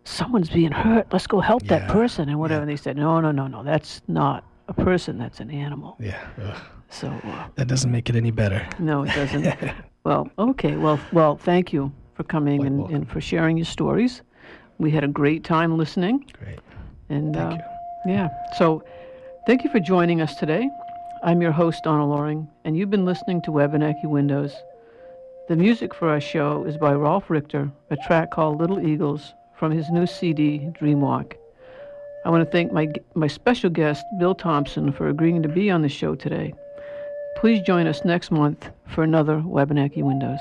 Someone's being hurt. Let's go help that person and whatever. And they said, no, no, no, no. That's not a person. That's an animal. Yeah, ugh. So uh, that doesn't make it any better. No, it doesn't. well, okay. Well, well, thank you for coming and, and for sharing your stories. We had a great time listening. Great, And thank uh, you. yeah, so thank you for joining us today. I'm your host, Donna Loring, and you've been listening to Wabanaki Windows. The music for our show is by Rolf Richter, a track called Little Eagles from his new CD, Dreamwalk. I want to thank my, my special guest, Bill Thompson, for agreeing to be on the show today. Please join us next month for another Wabanaki Windows.